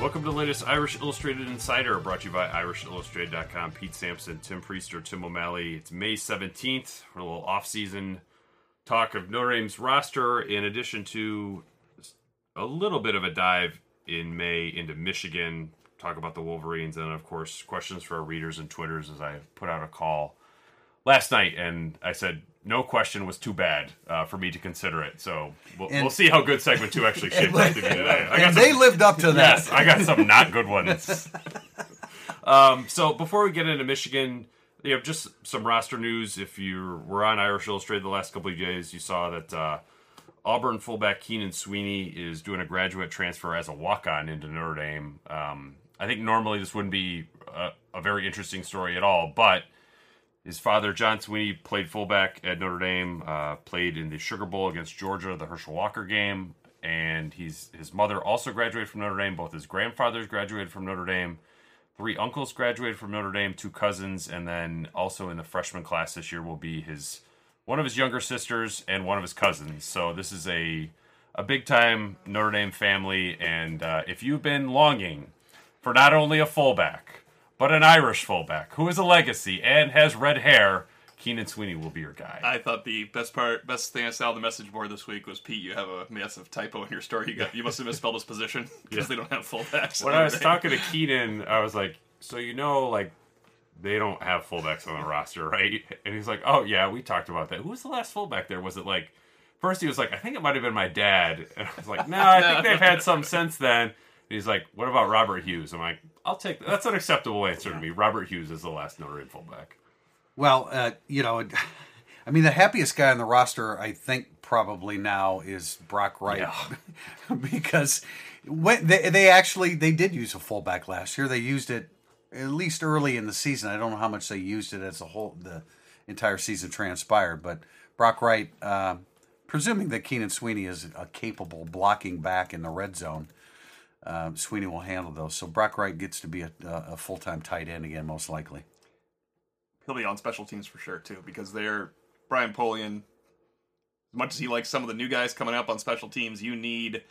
Welcome to the latest Irish Illustrated Insider, brought to you by IrishIllustrated.com. Pete Sampson, Tim Priester, Tim O'Malley. It's May 17th for a little off-season talk of Notre Dame's roster, in addition to a little bit of a dive in May into Michigan, talk about the Wolverines, and of course, questions for our readers and Twitters as I put out a call last night, and I said no question was too bad uh, for me to consider it. So we'll, And- we'll see how good segment two actually shapes up to be today. I got some- they lived up to that. Yes, I got some not good ones. um, so before we get into Michigan, you know, just some roster news. If you were on Irish Illustrated the last couple of days, you saw that uh, Auburn fullback Keenan Sweeney is doing a graduate transfer as a walk-on into Notre Dame. Um, I think normally this wouldn't be a, a very interesting story at all, but his father, John Sweeney, played fullback at Notre Dame, uh, played in the Sugar Bowl against Georgia, the Herschel Walker game, and he's his mother also graduated from Notre Dame. Both his grandfathers graduated from Notre Dame. Three uncles graduated from Notre Dame, two cousins, and then also in the freshman class this year will be his one of his younger sisters and one of his cousins. So this is a a big time Notre Dame family, and uh, if you've been longing for not only a fullback but an Irish fullback who is a legacy and has red hair, Keenan Sweeney will be your guy. I thought the best part, best thing I saw on the message board this week was Pete. You have a massive typo in your story. You got, you must have misspelled his position because they don't have fullbacks. when I was talking to Keenan, I was like, "So you know, like they don't have fullbacks on the roster, right?" And he's like, "Oh yeah, we talked about that. Who was the last fullback there? Was it like?" First, he was like, "I think it might have been my dad," and I was like, "No, I think they've had some since then." And he's like, "What about Robert Hughes?" I'm like, "I'll take that. That's an acceptable answer to me. Robert Hughes is the last Notre Dame fullback." Well, uh, you know, I mean, the happiest guy on the roster, I think, probably now is Brock Wright, because when they they actually they did use a fullback last year. They used it at least early in the season. I don't know how much they used it as a whole the entire season transpired, but Brock Wright, uh, presuming that Keenan Sweeney is a capable blocking back in the red zone. Uh, Sweeney will handle those. So Brock Wright gets to be a, a full time tight end again, most likely. he'll be on special teams for sure too because they're Brian Polian. As much as he likes some of the new guys coming up on special teams, you need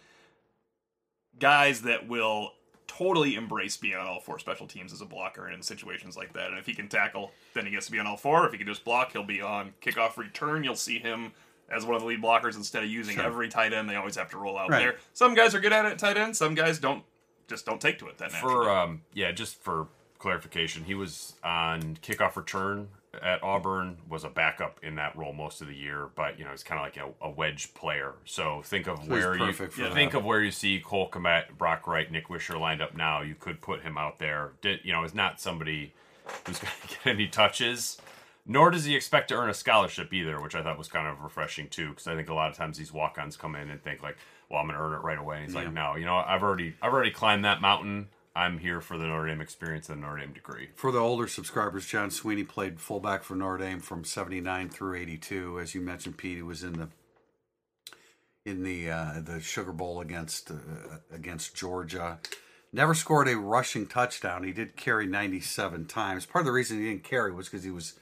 guys that will totally embrace being on all four special teams as a blocker in situations like that. And if he can tackle, then he gets to be on all four. If he can just block, he'll be on kickoff return. You'll see him as one of the lead blockers instead of using every tight end. They always have to roll out Right. there. Some guys are good at it tight end. Some guys don't. Just don't take to it that naturally. For um, yeah, just for clarification, he was on kickoff return at Auburn, was a backup in that role most of the year, but you know he's kind of like a, a wedge player. So think of he's where you perfect for think of where you see Cole Kmet, Brock Wright, Nic Weishar lined up now. You could put him out there. Did, you know, is not somebody who's going to get any touches. Nor does he expect to earn a scholarship either, which I thought was kind of refreshing too, because I think a lot of times these walk-ons come in and think like, "Well, I'm going to earn it right away." And he's like, "No, you know, I've already, I've already climbed that mountain. I'm here for the Notre Dame experience and the Notre Dame degree." For the older subscribers, John Sweeney played fullback for Notre Dame from '79 through '82. As you mentioned, Pete, he was in the in the uh, the Sugar Bowl against uh, against Georgia. Never scored a rushing touchdown. He did carry 97 times. Part of the reason he didn't carry was because he was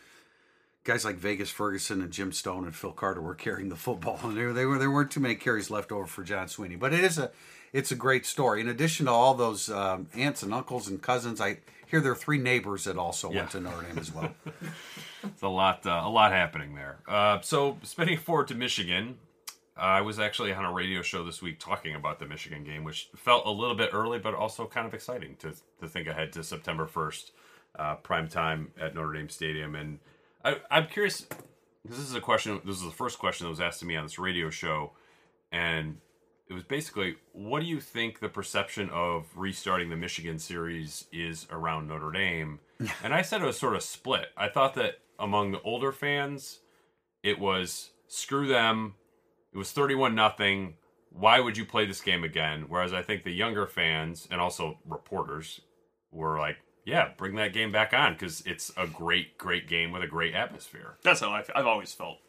guys like Vagas Ferguson and Jim Stone and Phil Carter were carrying the football, and there they were there weren't too many carries left over for John Sweeney. But it is a it's a great story. In addition to all those um, aunts and uncles and cousins, I hear there are three neighbors that also Yeah. went to Notre Dame as well. It's a lot, uh, a lot happening there. Uh, so spinning forward to Michigan, I was actually on a radio show this week talking about the Michigan game, which felt a little bit early, but also kind of exciting to to think ahead to September first, uh, prime time at Notre Dame Stadium. And I, I'm curious. This is a question. This is the first question that was asked to me on this radio show, and it was basically, what do you think the perception of restarting the Michigan series is around Notre Dame? and I said it was sort of split. I thought that among the older fans, it was screw them. It was 31 nothing. Why would you play this game again? Whereas I think the younger fans and also reporters were like, yeah, bring that game back on because it's a great, great game with a great atmosphere. That's how I, I've always felt.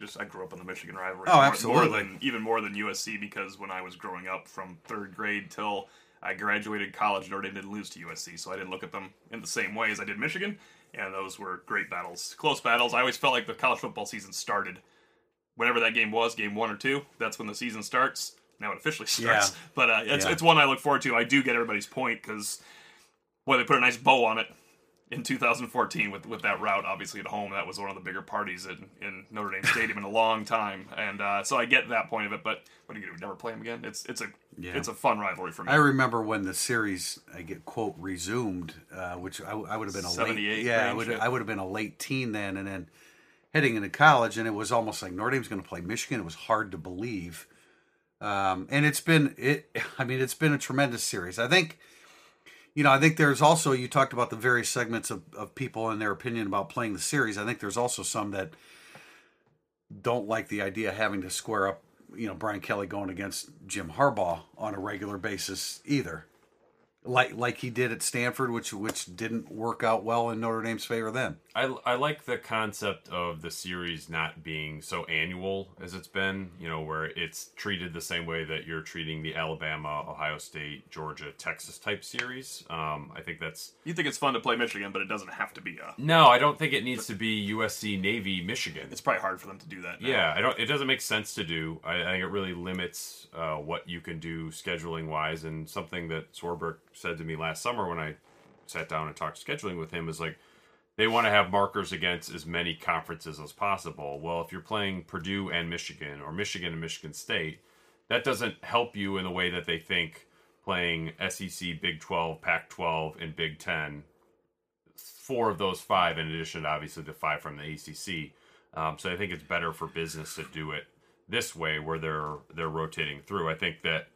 Just I grew up in the Michigan rivalry. Oh, more- absolutely. More than even more than USC because when I was growing up from third grade till I graduated college, Notre Dame didn't lose to USC, so I didn't look at them in the same way as I did Michigan. And those were great battles, close battles. I always felt like the college football season started whenever that game was, game one or two. That's when the season starts. now it officially starts. Yeah. But uh, it's Yeah. it's one I look forward to. I do get everybody's point because boy, they put a nice bow on it in 2014 with with that route. Obviously at home, that was one of the bigger parties in, in Notre Dame Stadium in a long time, and uh, so I get that point of it. But what are you gonna do? Never play them again? It's it's a Yeah. it's a fun rivalry for me. I remember when the series, I get quote resumed, uh, which I, I would have been a late, 78 yeah, I would. I would have been a late teen then, and then heading into college, and it was almost like Notre Dame's going to play Michigan. It was hard to believe, um, and it's been it. I mean, it's been a tremendous series. I think, you know, I think there's also you talked about the various segments of, of people and their opinion about playing the series. I think there's also some that don't like the idea of having to square up, you know, Brian Kelly going against Jim Harbaugh on a regular basis either. Like like he did at Stanford, which which didn't work out well in Notre Dame's favor then. I, I like the concept of the series not being so annual as it's been, you know, where it's treated the same way that you're treating the Alabama, Ohio State, Georgia, Texas type series. Um, I think that's you think it's fun to play Michigan, but it doesn't have to be a. no, I don't think it needs to be USC, Navy, Michigan. It's probably hard for them to do that. now. Yeah, I don't. It doesn't make sense to do. I, I think it really limits uh, what you can do scheduling wise. And something that Swarbrick said to me last summer when I sat down and talked scheduling with him is like they want to have markers against as many conferences as possible. Well, if you're playing Purdue and Michigan or Michigan and Michigan State, that doesn't help you in the way that they think playing SEC, Big 12, Pac 12, and Big 10 four of those five, in addition, to obviously, the five from the ACC. Um, so I think it's better for business to do it this way, where they're they're rotating through. I think that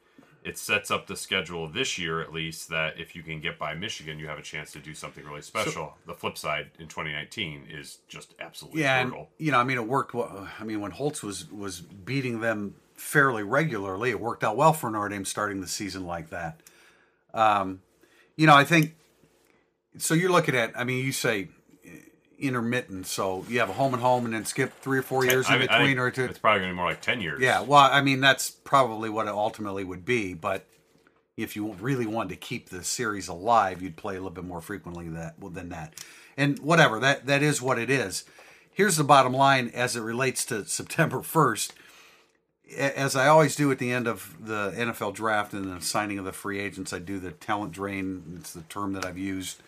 it sets up the schedule this year, at least, that if you can get by Michigan, you have a chance to do something really special. the flip side in 2019 is just absolutely Yeah, and you know, I mean, it worked. well. I mean, when Holtz was was beating them fairly regularly, it worked out well for Notre Dame starting the season like that. Um, you know, I think. So you're looking at. I mean, you say intermittent. So you have a home and home, and then skip three or four years I in mean, between, or two. it's probably going to be more like 10 years. Yeah, well, I mean, that's probably what it ultimately would be. But if you really wanted to keep the series alive, you'd play a little bit more frequently that well, than that. And whatever that that is what it is. Here's the bottom line as it relates to September 1st. As I always do at the end of the NFL draft and the signing of the free agents, I do the talent drain. It's the term that I've used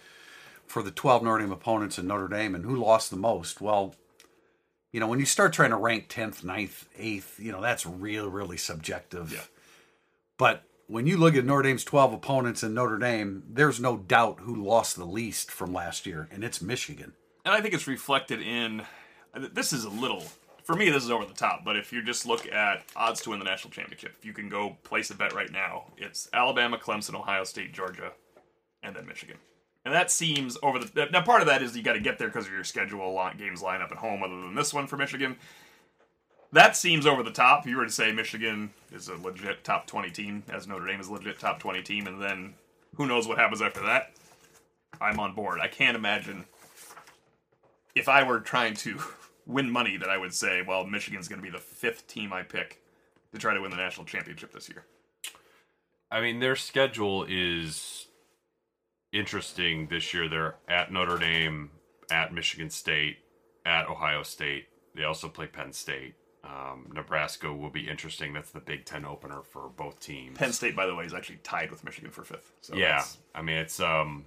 for the 12 Notre Dame opponents in Notre Dame and who lost the most. Well, you know, when you start trying to rank 10th, 9th, 8th, you know, that's real, really subjective. Yeah. But when you look at Notre Dame's 12 opponents in Notre Dame, there's no doubt who lost the least from last year, and it's Michigan. and I think it's reflected in. This is a little for me. This is over the top, but if you just look at odds to win the national championship, if you can go place a bet right now, it's Alabama, Clemson, Ohio State, Georgia, and then Michigan. And that seems over the now. Part of that is you got to get there because of your schedule. Line, games line up at home, other than this one for Michigan. That seems over the top. If you were to say Michigan is a legit top twenty team, as Notre Dame is a legit top twenty team, and then who knows what happens after that, I'm on board. I can't imagine if I were trying to win money that I would say, well, Michigan's going to be the fifth team I pick to try to win the national championship this year. I mean, their schedule is interesting this year. They're at Notre Dame, at Michigan State, at Ohio State. They also play Penn State. Um, Nebraska will be interesting. That's the Big Ten opener for both teams. Penn State, by the way, is actually tied with Michigan for fifth. So yeah, that's- I mean it's um,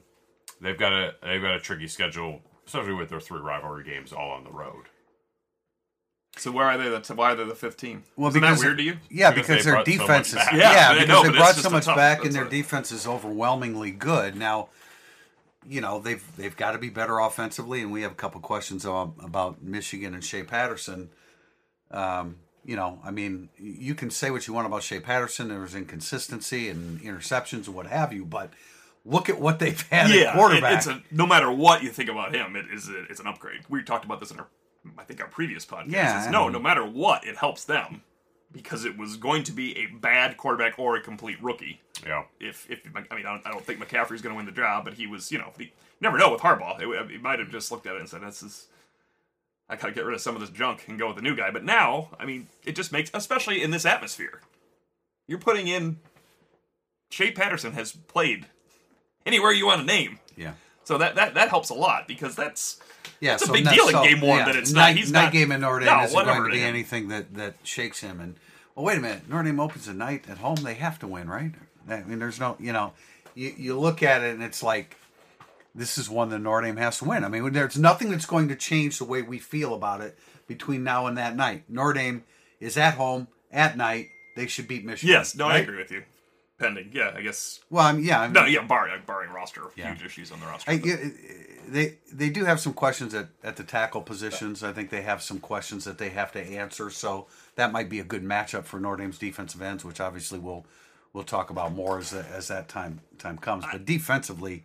they've got a they've got a tricky schedule, especially with their three rivalry games all on the road. So where are they? The, why are they the fifth team? Well, Isn't because that weird to you? Yeah, Because because, they their brought so much defense is back. yeah, Yeah, I because know, they brought so much tough- back and their a- defense is overwhelmingly good. Now, you know they've they've got to be better offensively, and we have a couple questions about, about Michigan and Shea Patterson. Um, you know, I mean, you can say what you want about Shea Patterson. There was inconsistency and interceptions and what have you, but look at what they've had Yeah, at quarterback. it- it's a, no matter what you think about him, it is a, it's an upgrade. We talked about this in our, I think, our previous podcast. Yeah, It's, no, and- no matter what, it helps them because it was going to be a bad quarterback or a complete rookie. Yeah, if if I mean I don't, I don't think McCaffrey's going to win the job, but he was you know he, you never know with Harbaugh. It, he might have just looked at it and said, "This is I got to get rid of some of this junk and go with the new guy." But now, I mean, it just makes especially in this atmosphere, you're putting in Shea Patterson has played anywhere you want to name, yeah. So that that that helps a lot because that's Yeah, It's a big deal in so, game one yeah, that it's night, not- he's night not- game in Notre Dame No, isn't going to be anything that that shakes him. And well, wait a minute. Notre Dame opens at night at home. They have to win, right? I mean, there's no, you know, you, you look at it and it's like, this is one that Notre Dame has to win. I mean, there's nothing that's going to change the way we feel about it between now and that night. Notre Dame is at home at night. They should beat Michigan. Yes, no, I agree with you. Pending, yeah, I guess. Well, I'm, yeah, I mean, No, yeah, barring barring roster Yeah. huge issues on the roster. I, they they do have some questions at, at the tackle positions. I think they have some questions that they have to answer. So that might be a good matchup for Notre Dame's defensive ends, which obviously we'll we'll talk about more as as that time time comes. But defensively,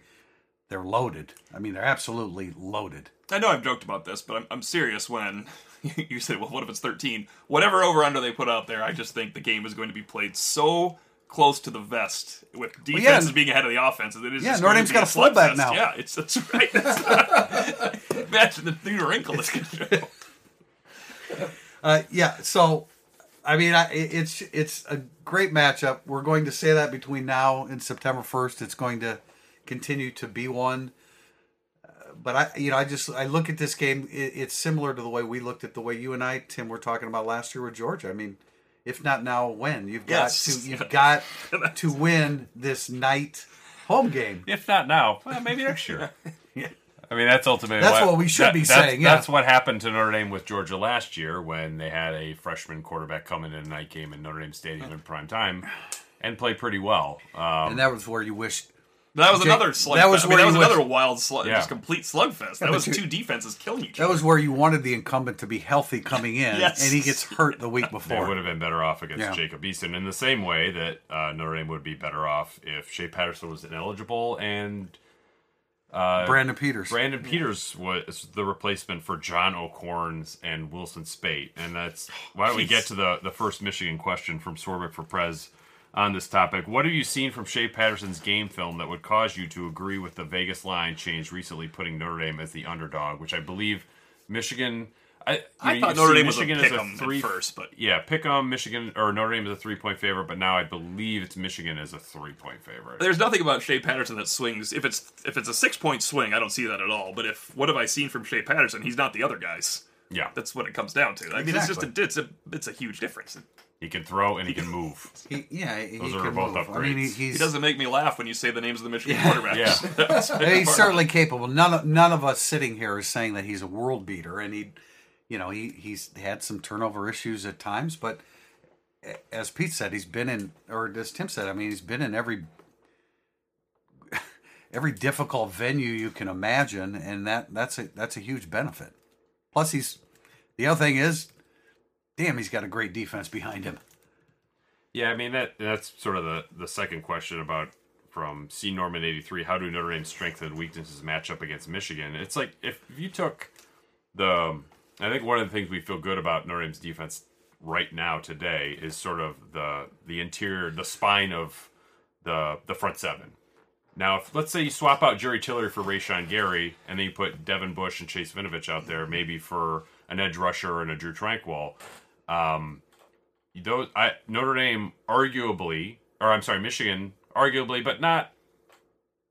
they're loaded. I mean, they're absolutely loaded. I know I've joked about this, but I'm, I'm serious when you said, well, what if it's 13? Whatever over under they put out there, I just think the game is going to be played so close to the vest with defenses yeah. being ahead of the offenses. It is Yeah, Notre going Dame's to got a fullback now. Yeah, it's that's right. That's Imagine the new wrinkle this could show. Uh, yeah. So, I mean, I, it's it's a great matchup. We're going to say that between now and September first, it's going to continue to be one. Uh, But I, you know, I just I look at this game. It, it's similar to the way we looked at the way you and I, Tim, were talking about last year with Georgia. I mean, if not now, when you've got Yes. to you've got to win this night home game. If not now, well, maybe next year. I mean, that's ultimately That's what we should be that's- saying, yeah. That's what happened to Notre Dame with Georgia last year when they had a freshman quarterback come in a night game in Notre Dame Stadium in prime time and play pretty well. Um, And that was where you wished. That was Jake, another slug. that was I mean, that was another wild, slug, Yeah. just complete slugfest. That was two defenses killing each other. That was where you wanted the incumbent to be healthy coming in, Yes. and he gets hurt the week they before. would have been better off against Yeah. Jacob Eason in the same way that uh, Notre Dame would be better off if Shea Patterson was ineligible and Brandon Peters. Brandon Peters was the replacement for John O'Korns and Wilton Speight. And that's why don't we get to the, the first Michigan question from Sorbic for Prez on this topic. What have you seen from Shea Patterson's game film that would cause you to agree with the Vegas line change recently putting Notre Dame as the underdog, which I believe Michigan I, you I know, thought Notre see Dame was a Michigan pick as 'em at three first, but- yeah, pick 'em Michigan or Notre Dame is a three point favorite, but now I believe it's Michigan as a three point favorite. There's nothing about Shea Patterson that swings. If it's if it's a six point swing, I don't see that at all. But if what have I seen from Shea Patterson? He's not the other guys. yeah, That's what it comes down to. I mean, it's just a, it's a it's a huge difference. He can throw and he can move. He, yeah, he, Those he are can both move. I mean, he, upgrades. he's It doesn't make me laugh when you say the names of the Michigan quarterbacks. Yeah. That's a big he's part. certainly capable. None of none of us sitting here is saying that he's a world beater, and he, you know, he he's had some turnover issues at times, but as Pete said, he's been in, or as Tim said, I mean, he's been in every every difficult venue you can imagine, and that that's a that's a huge benefit. Plus, he's the other thing is, damn, he's got a great defense behind him. Yeah, I mean that that's sort of the the second question about from C Norman eighty three. How do Notre Dame's strengths and weaknesses match up against Michigan? It's like if you took the, um, I think one of the things we feel good about Notre Dame's defense right now today is sort of the the interior, the spine of the the front seven. Now, if let's say you swap out Jerry Tillery for Rashan Gary, and then you put Devin Bush and Chase Winovich out there, maybe for an edge rusher and a Drew Tranquill, um, those I Notre Dame arguably, or I'm sorry, Michigan arguably, but not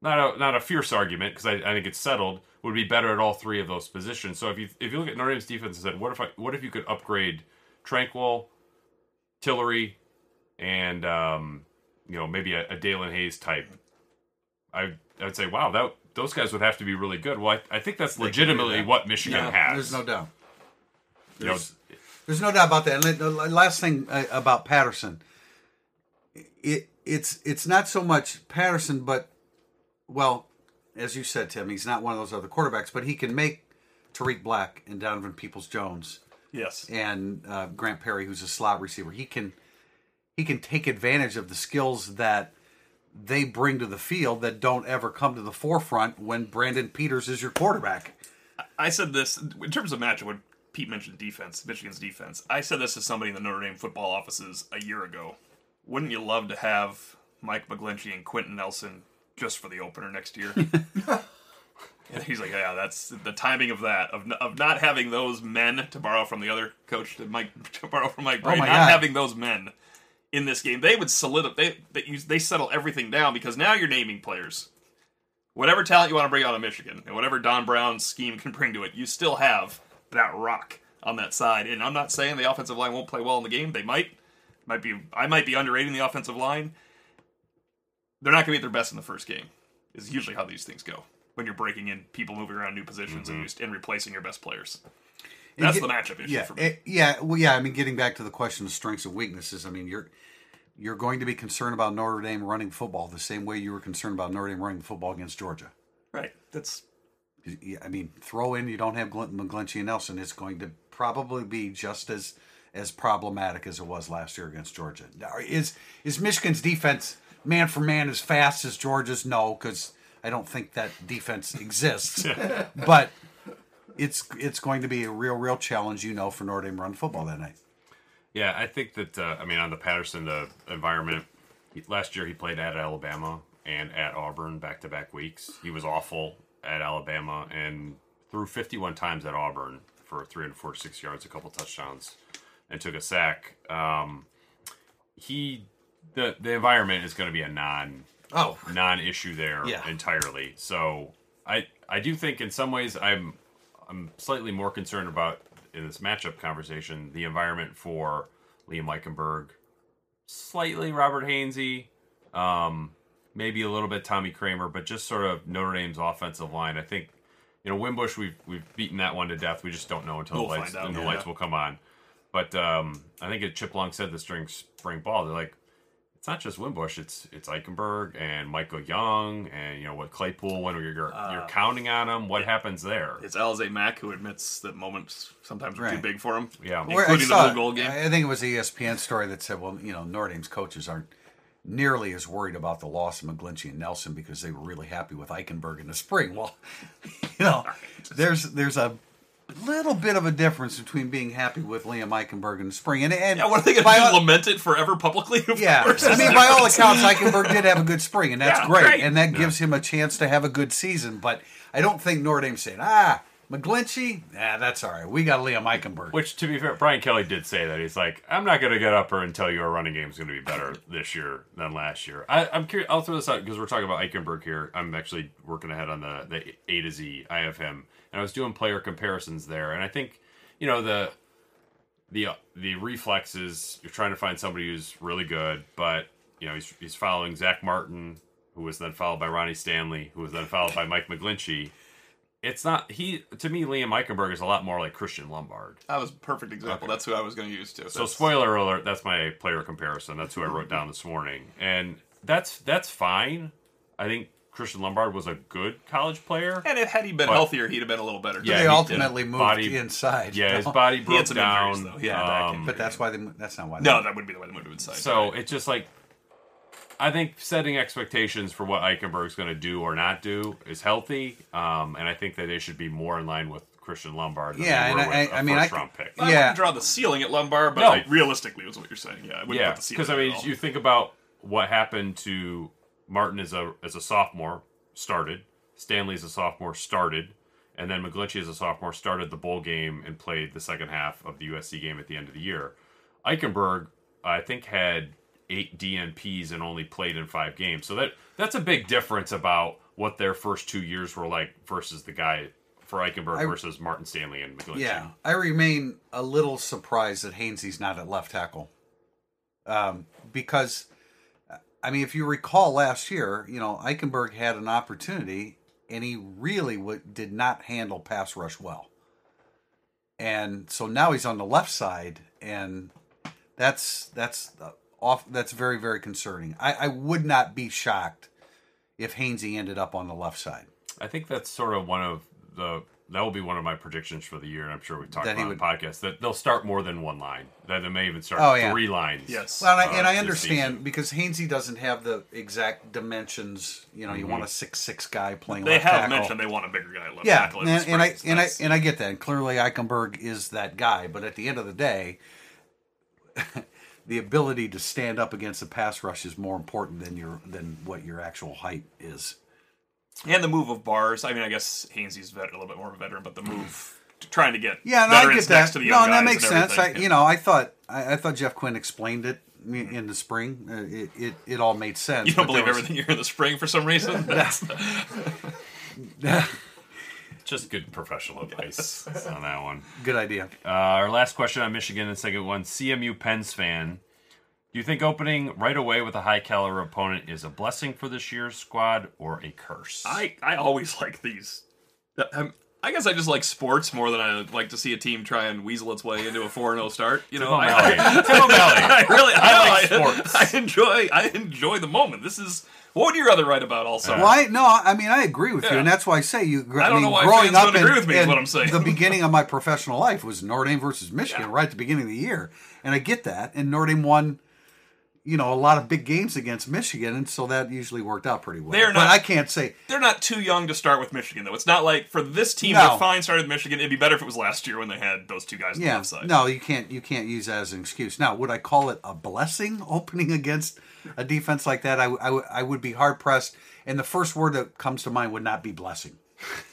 not a not a fierce argument because I, I think it's settled. Would be better at all three of those positions. So if you if you look at Notre Dame's defense and said, what if I what if you could upgrade Tranquill, Tillery, and um, you know maybe a, a Daelin Hayes type, I I would say wow that those guys would have to be really good. Well, I, I think that's legitimately that. what Michigan has. There's no doubt. You know, There's, no doubt about that. And the last thing uh, about Patterson, it it's it's not so much Patterson, but well, as you said, Tim, he's not one of those other quarterbacks, but he can make Tarik Black and Donovan Peoples Jones Yes. and uh, Grant Perry, who's a slot receiver. He can he can take advantage of the skills that they bring to the field that don't ever come to the forefront when Brandon Peters is your quarterback. I said this in terms of matchup when Pete mentioned defense, Michigan's defense. I said this to somebody in the Notre Dame football offices a year ago. Wouldn't you love to have Mike McGlinchey and Quenton Nelson just for the opener next year? and he's like, yeah, that's the timing of that of, of not having those men to borrow from the other coach to Mike to borrow from Mike oh Brady, my not God. having those men in this game. They would solidify. They they, use, they settle everything down because now you're naming players whatever talent you want to bring out of Michigan and whatever Don Brown's scheme can bring to it, you still have that rock on that side. And I'm not saying the offensive line won't play well in the game; they might. might be I might be underrating the offensive line. They're not going to be at their best in the first game. Is usually how these things go when you're breaking in people moving around new positions and, just, and replacing your best players. That's get- the matchup issue yeah, for me. eh, yeah, well, yeah. I mean, getting back to the question of strengths and weaknesses. I mean, you're you're going to be concerned about Notre Dame running football the same way you were concerned about Notre Dame running football against Georgia. right. That's I mean, throw in you don't have Gl- McGlinchey and Nelson. It's going to probably be just as as problematic as it was last year against Georgia. Is is Michigan's defense man for man as fast as Georgia's? No, because I don't think that defense exists. but it's it's going to be a real real challenge, you know, for Notre Dame run football that night. Yeah, I think that uh, I mean on the Patterson the environment. He, last year he played at Alabama and at Auburn back to back weeks. He was awful at Alabama and threw 51 times at Auburn for 346 yards, a couple touchdowns, and took a sack. Um, he the the environment is going to be a non Oh, non-issue there Yeah. entirely. So I I do think in some ways I'm I'm slightly more concerned about in this matchup conversation the environment for Liam Eichenberg, slightly Robert Hainsey, um, maybe a little bit Tommy Kraemer, but just sort of Notre Dame's offensive line. I think you know Wimbush we've we've beaten that one to death. We just don't know until We'll the lights out, and the yeah. lights will come on. But um, I think it, Chip Long said this during spring ball. They're like, it's not just Wimbush. It's it's Eichenberg and Michael Young and you know what Claypool. When you're you're Uh, counting on him, what happens there? it's Alize Mack who admits that moments sometimes are too big for him. Yeah. Including Where I the saw- blue goal game. I think it was the ESPN story that said, well, you know, Notre Dame's coaches aren't nearly as worried about the loss of McGlinchey and Nelson because they were really happy with Eichenberg in the spring. Well, you know, there's there's a little bit of a difference between being happy with Liam Eichenberg in the spring and and Yeah, what are they going to all- Lament it forever publicly? Yeah, course. I mean, by all accounts, Eichenberg did have a good spring, and that's Yeah, great, and that gives him a chance to have a good season. But I don't think Notre Dame's saying, ah, McGlinchey, yeah, that's all right. We got Liam Eichenberg. Which, to be fair, Brian Kelly did say that he's like, I'm not going to get up here and tell you our running game is going to be better this year than last year. I, I'm curious. I'll throw this out because we're talking about Eichenberg here. I'm actually working ahead on the the A to Z. I have him, and I was doing player comparisons there, and I think you know the the the reflexes. You're trying to find somebody who's really good, but you know he's he's following Zack Martin, who was then followed by Ronnie Stanley, who was then followed by Mike McGlinchey. It's not he to me. Liam Eichenberg is a lot more like Christian Lombard. That was a perfect example. That's who I was going to use too. So That's- spoiler alert, that's my player comparison. That's who I wrote down this morning. And that's that's fine. I think Christian Lombard was a good college player. And if had he been But- healthier, he'd have been a little better. Yeah, they he- ultimately moved body- inside. Yeah, his No. body He broke had some down. injuries, though. He um, injuries. But that's why they, that's not why. They, No, that wouldn't be the way to move inside. so right. it's just like I think setting expectations for what Eichenberg's going to do or not do is healthy, um, and I think that they should be more in line with Christian Lombard. Than Yeah, they were and I- with a I mean, I first c- round pick. I yeah. wouldn't draw the ceiling at Lombard, but No. like, realistically, is what you're saying. Yeah, I Yeah, put the ceiling because I at mean, all. you think about what happened to Martin as a as a sophomore started, Stanley as a sophomore started, and then McGlinchey as a sophomore started the bowl game and played the second half of the USC game at the end of the year. Eichenberg, I think, had eight DNPs and only played in five games, so that that's a big difference about what their first two years were like versus the guy for Eichenberg I- versus Martin Stanley and McGlinchey. Yeah, I remain a little surprised that Hainsey's not at left tackle, um, because I mean, if you recall last year, you know Eichenberg had an opportunity and he really w- did not handle pass rush well, and so now he's on the left side, and that's that's off. That's very very concerning. I, I would not be shocked if Hainsey ended up on the left side. I think that's sort of one of the that will be one of my predictions for the year, and I'm sure we've talked That he about on the podcast that they'll start more than one line. That they may even start Oh, yeah. three lines. Yes. Well, and uh, I, and I understand season. because Hainsey doesn't have the exact dimensions. You know, you want a six six guy playing. they left have tackle. mentioned they want a bigger guy left yeah, tackle. and, in the and I spring, and I and I get that. And clearly, Eichenberg is that guy. But at the end of the day, the ability to stand up against the pass rush is more important than your than what your actual height is. And the move of bars. I mean, I guess Hainsey's vet, a little bit more of a veteran, but the move trying to get Yeah, no, I get that. No, that makes sense. I, everything. you know, I thought I, I thought Jeff Quinn explained it in the spring. Uh, it, it it all made sense. You don't believe was- everything you hear in the spring for some reason. That's just good professional advice on that one. Good idea. Uh, our last question on Michigan and second one, CMU Pens fan. Do you think opening right away with a high caliber opponent is a blessing for this year's squad or a curse? I I always like these. Um, I guess I just like sports more than I like to see a team try and weasel its way into a four 0 start. You know, Tim I, I, I really, I, I like sports. I enjoy, I enjoy the moment. This is what would you rather write about Also, summer? Why? No, I mean I agree with you, and that's why I say you. I don't mean, know why growing up don't in, agree with me is what I'm saying. The beginning of my professional life was Notre Dame versus Michigan, Yeah. right at the beginning of the year, and I get that. And Notre Dame won, you know, a lot of big games against Michigan, and so that usually worked out pretty well. They're but not- I can't say They're not too young to start with Michigan, though. It's not like for this team, No. they're fine started with Michigan. It'd be better if it was last year when they had those two guys on the Yeah, no, you can't. You can't use that as an excuse. Now, would I call it a blessing opening against a defense like that? I I would be hard pressed. And the first word that comes to mind would not be blessing.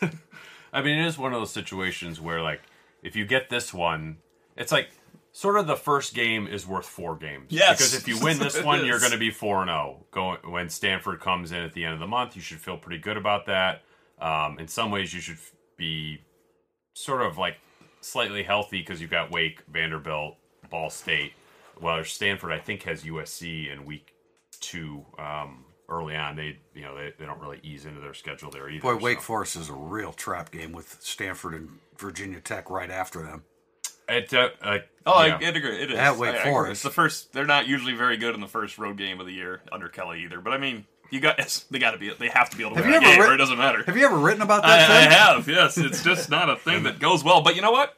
I mean, it is one of those situations where, like, if you get this one, it's like sort of the first game is worth four games. Yes. Because if you win this one, you're going to be four and zero. Going when Stanford comes in at the end of the month, you should feel pretty good about that. Um, in some ways, you should be sort of like slightly healthy because you've got Wake, Vanderbilt, Ball State. Well, Stanford, I think, has USC in week two. Um, early on, they you know they, they don't really ease into their schedule there either. Boy, Wake so. Forest is a real trap game with Stanford and Virginia Tech right after them. It, uh, uh, Oh, yeah. I, it agree. It is. At Wake I- I. Forest. It's the first. They're not usually very good in the first road game of the year under Kelly either. But I mean, you got they got to be. They have to be able to Have win you a ever game, writ- or it doesn't matter. Have you ever written about I, that? I thing? have. Yes, it's just not a thing that goes well. But you know what?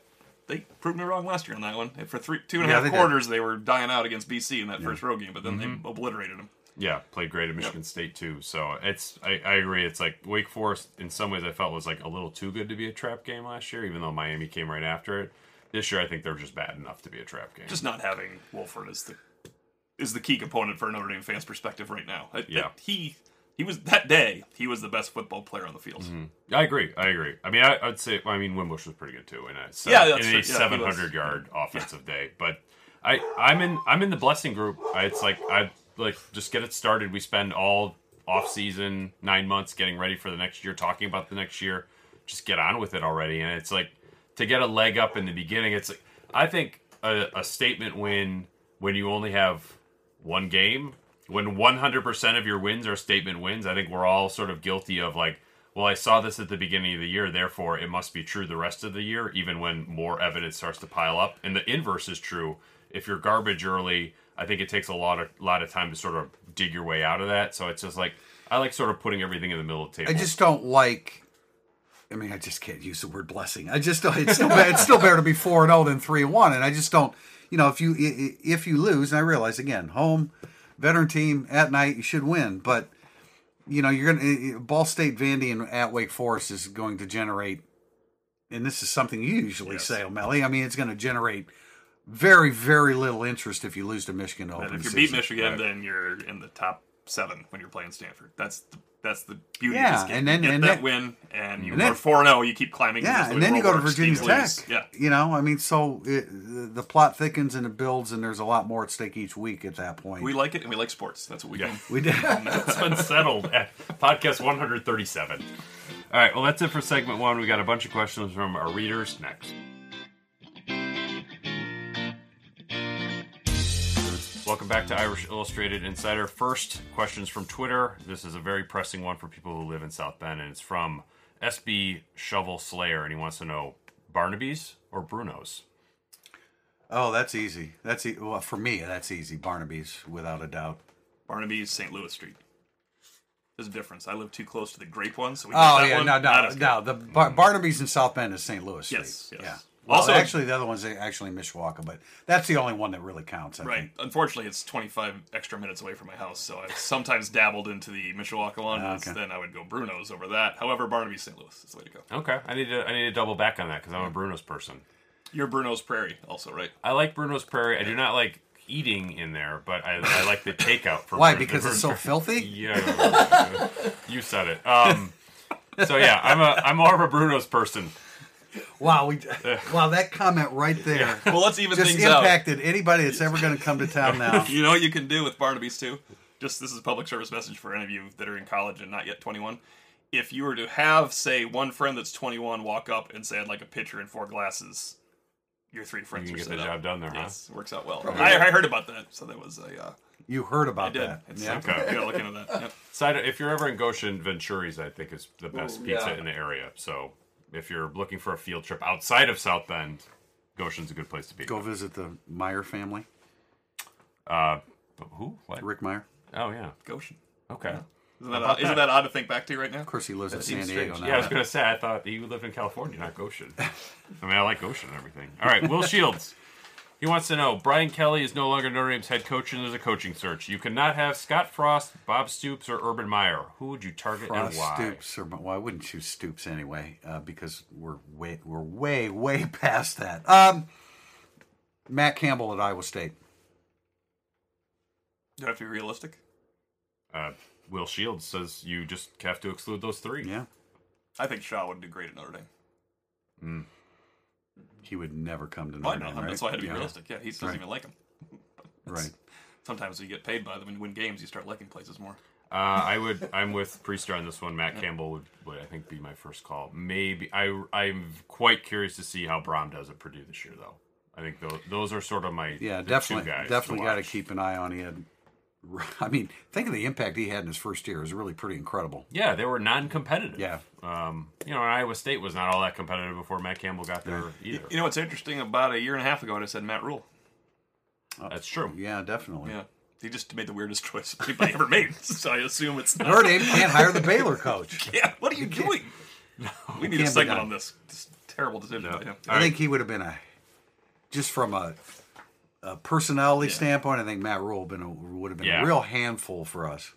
They proved me wrong last year on that one. For three, two and a Yeah, half they did. quarters, they were dying out against BC in that first road game. But then Mm-hmm. they obliterated them. Yeah, played great at Michigan State too. So it's I, I agree. It's like Wake Forest in some ways I felt was like a little too good to be a trap game last year, even though Miami came right after it. This year I think they're just bad enough to be a trap game. Just not having Wolford is the is the key component for a Notre Dame fans' perspective right now. It- Yeah. it- he he was that day. He was the best football player on the field. Mm-hmm. I agree. I agree. I mean I, I'd say I mean Wimbush was pretty good too in a Yeah, seven, that's in a Yeah, he seven was. hundred yard offensive day. But I I'm in I'm in the blessing group. I, it's like I like just get it started. We spend all off season nine months getting ready for the next year, talking about the next year. Just get on with it already. And it's like to get a leg up in the beginning. It's like I think a, a statement win when you only have one game, when 100% of your wins are statement wins. I think we're all sort of guilty of like, well, I saw this at the beginning of the year, therefore it must be true the rest of the year, even when more evidence starts to pile up. And the inverse is true. If you're garbage early, I think it takes a lot of lot of time to sort of dig your way out of that. So it's just like I like sort of putting everything in the middle of the table. I just don't like. I mean, I just can't use the word blessing. I just don't. It's still better, it's still better to be four and zero than three and one. And I just don't. You know, if you if you lose, and I realize again, home veteran team at night, you should win. But you know, you're gonna eh, eh, Ball State, Vandy, and at Wake Forest is going to generate. And this is something you usually Yes. say, O'Malley. I mean, it's going to generate very, very little interest if you lose to Michigan to open And if you the beat. Michigan, Right. then you're in the top seven when you're playing Stanford. That's the, that's the beauty Yeah, of this game. and then- you get and that then- win, and you and then- are four and zero. You keep climbing. Yeah, That's and then the you go to world works. Virginia Tech. lose. Yeah, You know, I mean, so it, the plot thickens and it builds, and there's a lot more at stake each week at that point. we like it, and we like sports. That's what we Yeah. do. we did. It's been settled at podcast 137. All right, well, that's it for segment one. We got a bunch of questions from our readers next. Welcome back to Irish Illustrated Insider. First, questions from Twitter. This is a very pressing one for people who live in South Bend, and it's from SB Shovel Slayer, and he wants to know Barnaby's or Bruno's? oh, that's easy. That's e- well for me. That's easy. Barnaby's, without a doubt. Barnaby's St. Louis Street. There's a difference. I live too close to the Grape one, so we Oh that yeah, one. no, no, no. The Bar- Barnaby's in South Bend is St. Louis Street. Yes, yes. Yeah. Well, Also- actually, the other one's actually Mishawaka, but that's the only one that really counts. I Right. think. Unfortunately, it's 25 extra minutes away from my house, so I've sometimes dabbled into the Mishawaka one. Ah, okay. Then I would go Bruno's over that. However, Barnaby St. Louis is the way to go. Okay, I need to I need to double back on that because I'm a Bruno's person. You're Bruno's Prairie, also, right? I like Bruno's Prairie. I do not like eating in there, but I, I like the takeout for Why? Bruno- Because it's so filthy. Yeah, you said it. Um, so yeah, I'm a I'm more of a Bruno's person. Wow, we wow that comment right there Well, let's even just things out. impacted anybody that's ever going to come to town now. You know what you can do with Barnaby's too? Just this is a public service message for any of you that are in college and not yet 21. If you were to have, say, one friend that's 21 walk up and say, I'd like a pitcher and four glasses, your three friends You are can get set the up. job done there, huh? Yes, works out well. I, I heard about that, so that was a. Uh, You heard I about did. that. It's yeah. okay. You gotta look into that. Yep. Side, if you're ever in Goshen, Venturi's I think is the best Ooh, pizza yeah. in the area. So if you're looking for a field trip outside of South Bend, Goshen's a good place to be. Go visit the Meyer family, Uh, who? What? Rick Meyer. Oh yeah. Goshen. Okay. Isn't that, odd, isn't that? that odd to think back to right now? Of course, he lives in San Seems Diego strange. now. Yeah, I was gonna say I thought he lived in California, not Goshen. I mean, I like Goshen and everything. All right, Will Shields. He wants to know Brian Kelly is no longer Notre Dame's head coach, and there's a coaching search. You cannot have Scott Frost, Bob Stoops, or Urban Meyer. Who would you target Frost, and why? Stoops, or well, I wouldn't choose Stoops anyway, uh, because we're way, we're way, way past that. Um, Matt Campbell at Iowa State. Do I have to be realistic? Uh, Will Shields says you just have to exclude those three. Yeah, I think Shaw would do great at Notre Dame. He would never come to Why Notre not? Dame, right? That's why I had to be Yeah, realistic. Yeah, he doesn't Right. even like him. Right. Sometimes when you get paid by them and win games, you start liking places more. Uh, I would. I'm with Priester on this one. Matt Campbell would, would, I think, be my first call. Maybe I. I'm quite curious to see how Brohm does at Purdue this year, though. I think those, those are sort of my Yeah, the two definitely, guys definitely got to watch. keep an eye on. He had, I mean, think of the impact he had in his first year. It was really pretty incredible. Yeah, they were non-competitive. Yeah. Um, you know, Iowa State was not all that competitive before Matt Campbell got there either. You know what's interesting? About a year and a half ago, I said Matt Rhule. That's true. Yeah, definitely. Yeah, he just made the weirdest choice anybody ever made. So I assume it's not. Notre Dame can't hire the Baylor coach. Yeah, what are you doing? we need a can't segment on this. this terrible decision No. by him. I think he would have been a, just from a, a personality standpoint. I think Matt Rhule been a, would have been Yeah. a real handful for us.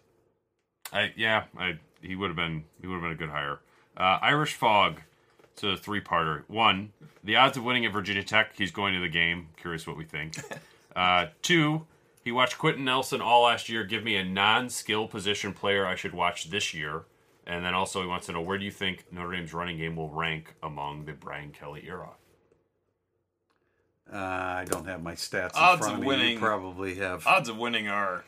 I yeah, I he would have been he would have been a good hire. Uh, Irish Fog. It's a three-parter. One, the odds of winning at Virginia Tech. He's going to the game. Curious what we think. Uh, two, he watched Quenton Nelson all last year. Give me a non-skill position player I should watch this year. And then also he wants to know where do you think Notre Dame's running game will rank among the Brian Kelly era? Uh, I don't have my stats in Odds front of of me. winning- probably have. Odds of winning are.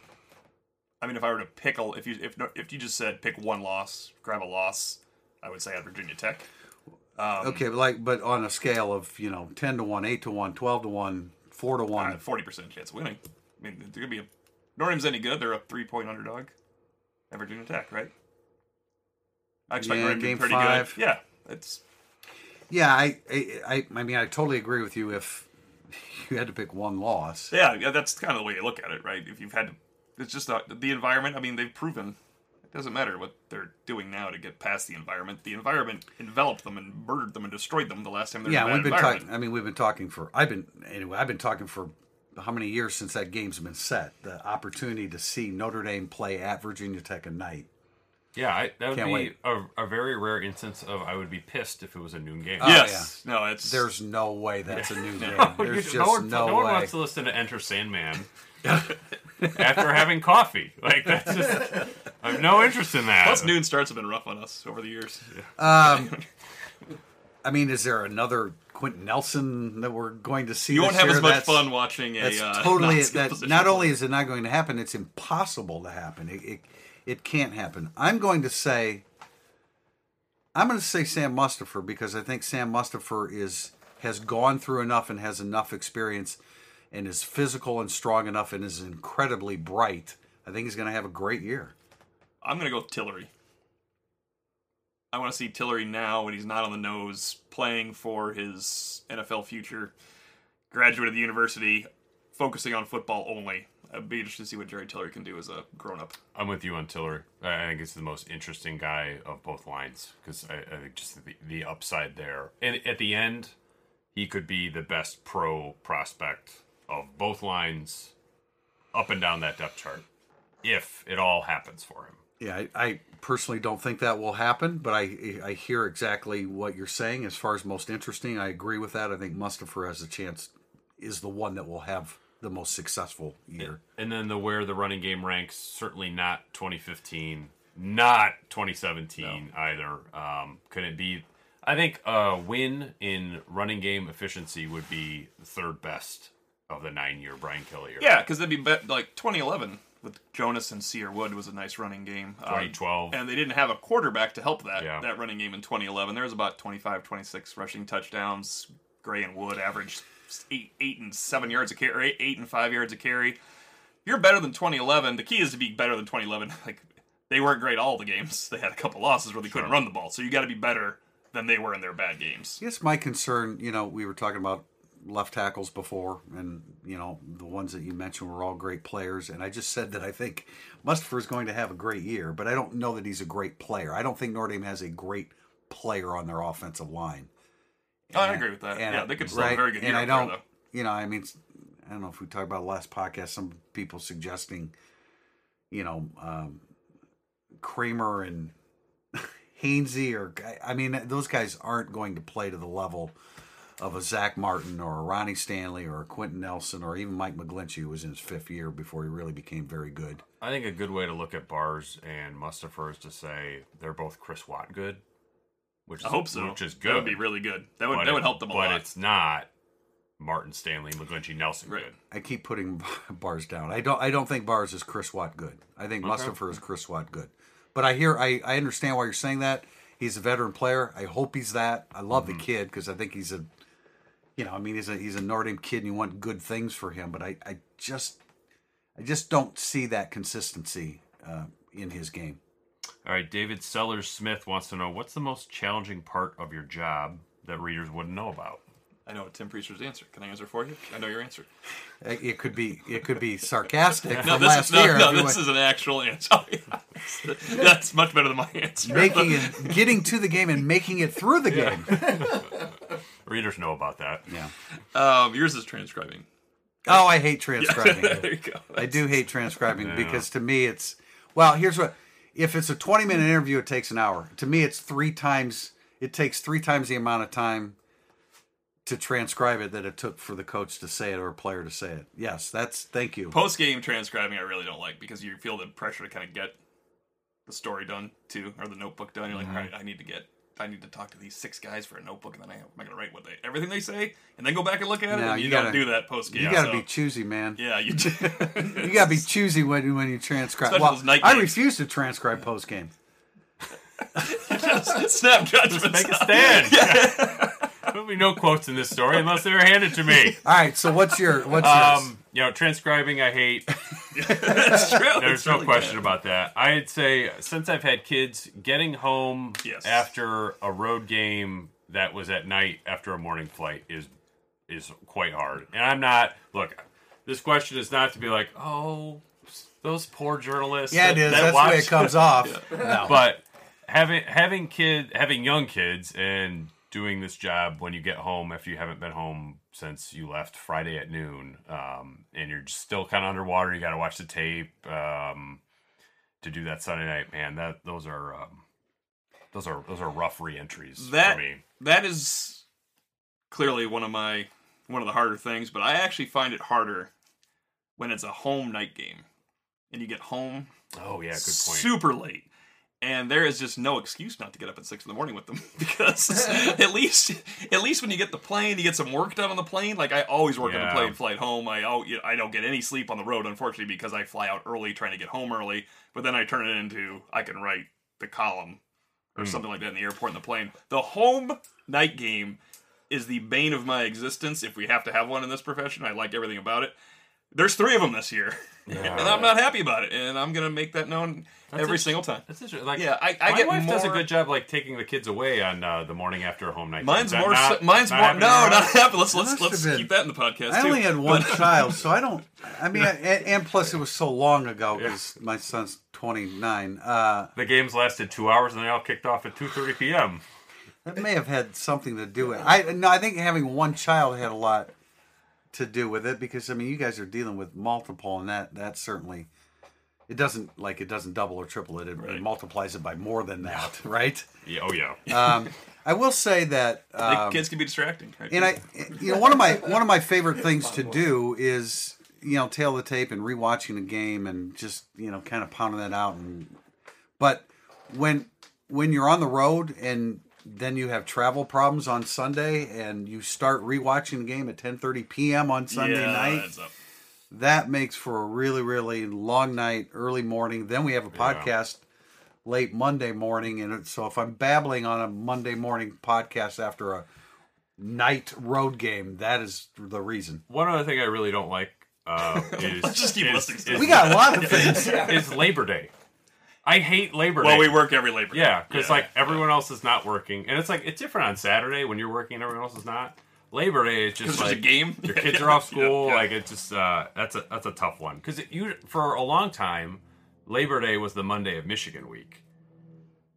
I mean, if I were to pick a, if you if if you just said pick one loss, grab a loss, I would say at Virginia Tech. Um, okay, but like, but on a scale of you know ten to one, eight to one, 12 to one, four to one. forty percent chance of winning. I mean, they're gonna be a. Notre Dame's any good? They're a three point underdog at Virginia Tech, right? I expect Yeah, Notre Dame game pretty five. good. Yeah, it's Yeah, I, I, I, I mean, I totally agree with you. If you had to pick one loss, yeah, yeah. That's kind of the way you look at it, right? If you've had to, it's just the, the environment. I mean, they've proven it doesn't matter what they're doing now to get past the environment. The environment enveloped them and murdered them and destroyed them the last time they were yeah, in we've been talking. I mean, we've been talking for. I've been anyway. I've been talking for how many years since that game's been set? The opportunity to see Notre Dame play at Virginia Tech at night. Yeah, I, that would Can't be wait. a, a very rare instance of I would be pissed if it was a noon game. Oh, yes, no, it's There's no way that's a new game. There's you- just no one, no, no one way. wants to listen to Enter Sandman after having coffee. Like that's just, I have no interest in that. plus noon starts have been rough on us over the years. Um, I mean, is there another Quenton Nelson that we're going to see? You won't this have year? as much That's- fun watching a. That's uh, totally non-skill that. position Not only is it not going to happen, it's impossible to happen. It, it it can't happen. I'm going to say. I'm going to say Sam Mustipher because I think Sam Mustipher is has gone through enough and has enough experience, and is physical and strong enough and is incredibly bright. I think he's going to have a great year. I'm gonna go with Tillery. I want to see Tillery now when he's not on the nose, playing for his NFL future. Graduate of the university, focusing on football only. I'd be interested to see what Jerry Tillery can do as a grown-up. I'm with you on Tiller. I I think it's the most interesting guy of both lines because I, I think just the, the upside there. And at the end, he could be the best pro prospect of both lines up and down that depth chart if it all happens for him. Yeah, I, I personally don't think that will happen, but I I hear exactly what you're saying as far as most interesting. I agree with that. I think Mustipher has a chance is the one that will have the most successful year. And then the where the running game ranks, certainly not 2015, not 2017 either. Um, could it be? I think a win in running game efficiency would be third best of the nine year Brian Kelly year. Yeah, because they'd be bet, like 2011 with Jonas and Cierre Wood was a nice running game. Uh, 2012. and they didn't have a quarterback to help that Yeah. that running game in 2011. There was about 25, 26 rushing touchdowns. Gray and Wood averaged eight, eight and seven yards a carry, eight, eight and five yards a carry. You're better than 2011, the key is to be better than 2011. Like they weren't great all the games. They had a couple losses where they couldn't run the ball. So you got to be better than they were in their bad games. Yes, my concern, you know, we were talking about left tackles before, and you know the ones that you mentioned were all great players. And I just said that I think Mustipher is going to have a great year, but I don't know that he's a great player. I don't think Notre Dame has a great player on their offensive line. Oh, I agree with that. And- yeah, they could still have a very good and. I don't, though. you know, I mean, I don't know if we talked about it last podcast. Some people suggesting, you know, um, Kraemer and Hainsey, or I mean, those guys aren't going to play to the level of a Zack Martin or a Ronnie Stanley or a Quenton Nelson or even Mike McGlinchey, who was in his fifth year before he really became very good. I think a good way to look at Bars and Mustipher is to say they're both Chris Watt good, which is, I hope so. which is good. That would be really good. That would but that would help them a but lot. it's not Martin Stanley, McGlinchey, Nelson Right. good. I keep putting Bars down. I don't. I don't think Bars is Chris Watt good. I think Mustipher is Chris Watt good. But I hear. I, I understand why you're saying that. He's a veteran player. I hope he's that. I love Mm-hmm. the kid because I think he's a. You know, I mean, he's a he's a Notre Dame kid, and you want good things for him. But I, I just, I just don't see that consistency uh, in his game. All right, David Sellers Smith wants to know what's the most challenging part of your job that readers wouldn't know about. I know Tim Priester's answer. Can I answer for you? I know your answer. It it could be it could be sarcastic No, from this last is no, year. no, this want- is an actual answer. Oh, yeah. That's much better than my answer. making it, getting to the game and making it through the game. Readers know about that. Yeah. Um, yours is transcribing. Oh, I hate transcribing. there you go. I do hate transcribing because to me it's well, here's what if it's a 20 minute interview it takes an hour. To me it's 3 times it takes 3 times the amount of time to transcribe it that it took for the coach to say it or a player to say it. Yes, that's thank you. Post game transcribing, I really don't like because you feel the pressure to kind of get the story done too, or the notebook done. You're like, Mm-hmm. all right, I need to get, I need to talk to these six guys for a notebook, and then I, am I going to write what they everything they say, and then go back and look at it. No, and you, you gotta- do that post game. You got to so, be choosy, man. yeah, you. Do. You got to be choosy when when you transcribe. Well, those night I refuse to transcribe post game. snap judgments. Make a stand. There'll be no quotes in this story unless they're handed to me. All right, so what's your what's yours? Um, you know, transcribing I hate. That's true. There's It's no really question bad. about that. I'd say since I've had kids, getting home Yes. after a road game that was at night after a morning flight is is quite hard. And I'm not look. This question is not to be like, oh, those poor journalists. yeah, that- it is. that That's the way it comes off. No. but having having kid having young kids and doing this job when you get home after you haven't been home since you left Friday at noon, um, and you're just still kind of underwater. You got to watch the tape um, to do that Sunday night. Man, that those are um, those are those are rough reentries that for me. that is clearly one of my one of the harder things but i actually find it harder when it's a home night game and you get home Oh yeah, good point. super late and there is just no excuse not to get up at six in the morning with them because at least at least when you get the plane you get some work done on the plane. Like i always work on the plane flight home. I oh, i don't get any sleep on the road unfortunately because i fly out early trying to get home early. But then i turn it into i can write the column or hmm. something like that in the airport in the plane. The home night game is the bane of my existence if we have to have one in this profession. I like everything about it there's three of them this year and i'm not happy about it and i'm gonna make that known every single time That's interesting. Like, Yeah, I- I my get wife does a good job, like taking the kids away on uh, the morning after a home night. Mine's Is more. not- mine's not more. No, around? not happening. Let's let's let's been- keep that in the podcast. I too. only had one child, so I don't. I mean, and, and plus it was so long ago because my son's twenty nine. Uh, The games lasted two hours, and they all kicked off at two thirty p.m. that may have had something to do with. it. I no, I think having one child had a lot to do with it because I mean, you guys are dealing with multiple, and that that certainly it doesn't like it doesn't double or triple it. It, it multiplies it by more than that, right? Yeah, oh yeah. Um, I will say that. Um, kids can be distracting. Right? and I, you know, one of my one of my favorite things to do is you know tail the tape and rewatching a game and just you know kind of pounding that out. And but when when you're on the road and then you have travel problems on Sunday and you start rewatching the game at 10:30 p.m. on Sunday yeah, night, that's up. that makes for a really really long night, early morning. Then we have a podcast late Monday morning, and so if I'm babbling on a Monday morning podcast after a night road game. That is the reason. One other thing I really don't like uh, is Let's just keep is, listing stuff. is- We got a lot of things. is Labor Day. I hate Labor Day. Well, we work every labor. Day. Yeah, because Yeah. like everyone else is not working, and it's like it's different on Saturday when you're working and everyone else is not. Labor Day is just like a game. your kids are off school. Yeah, yeah. Like it's just uh, that's a that's a tough one because you for a long time, Labor Day was the Monday of Michigan week.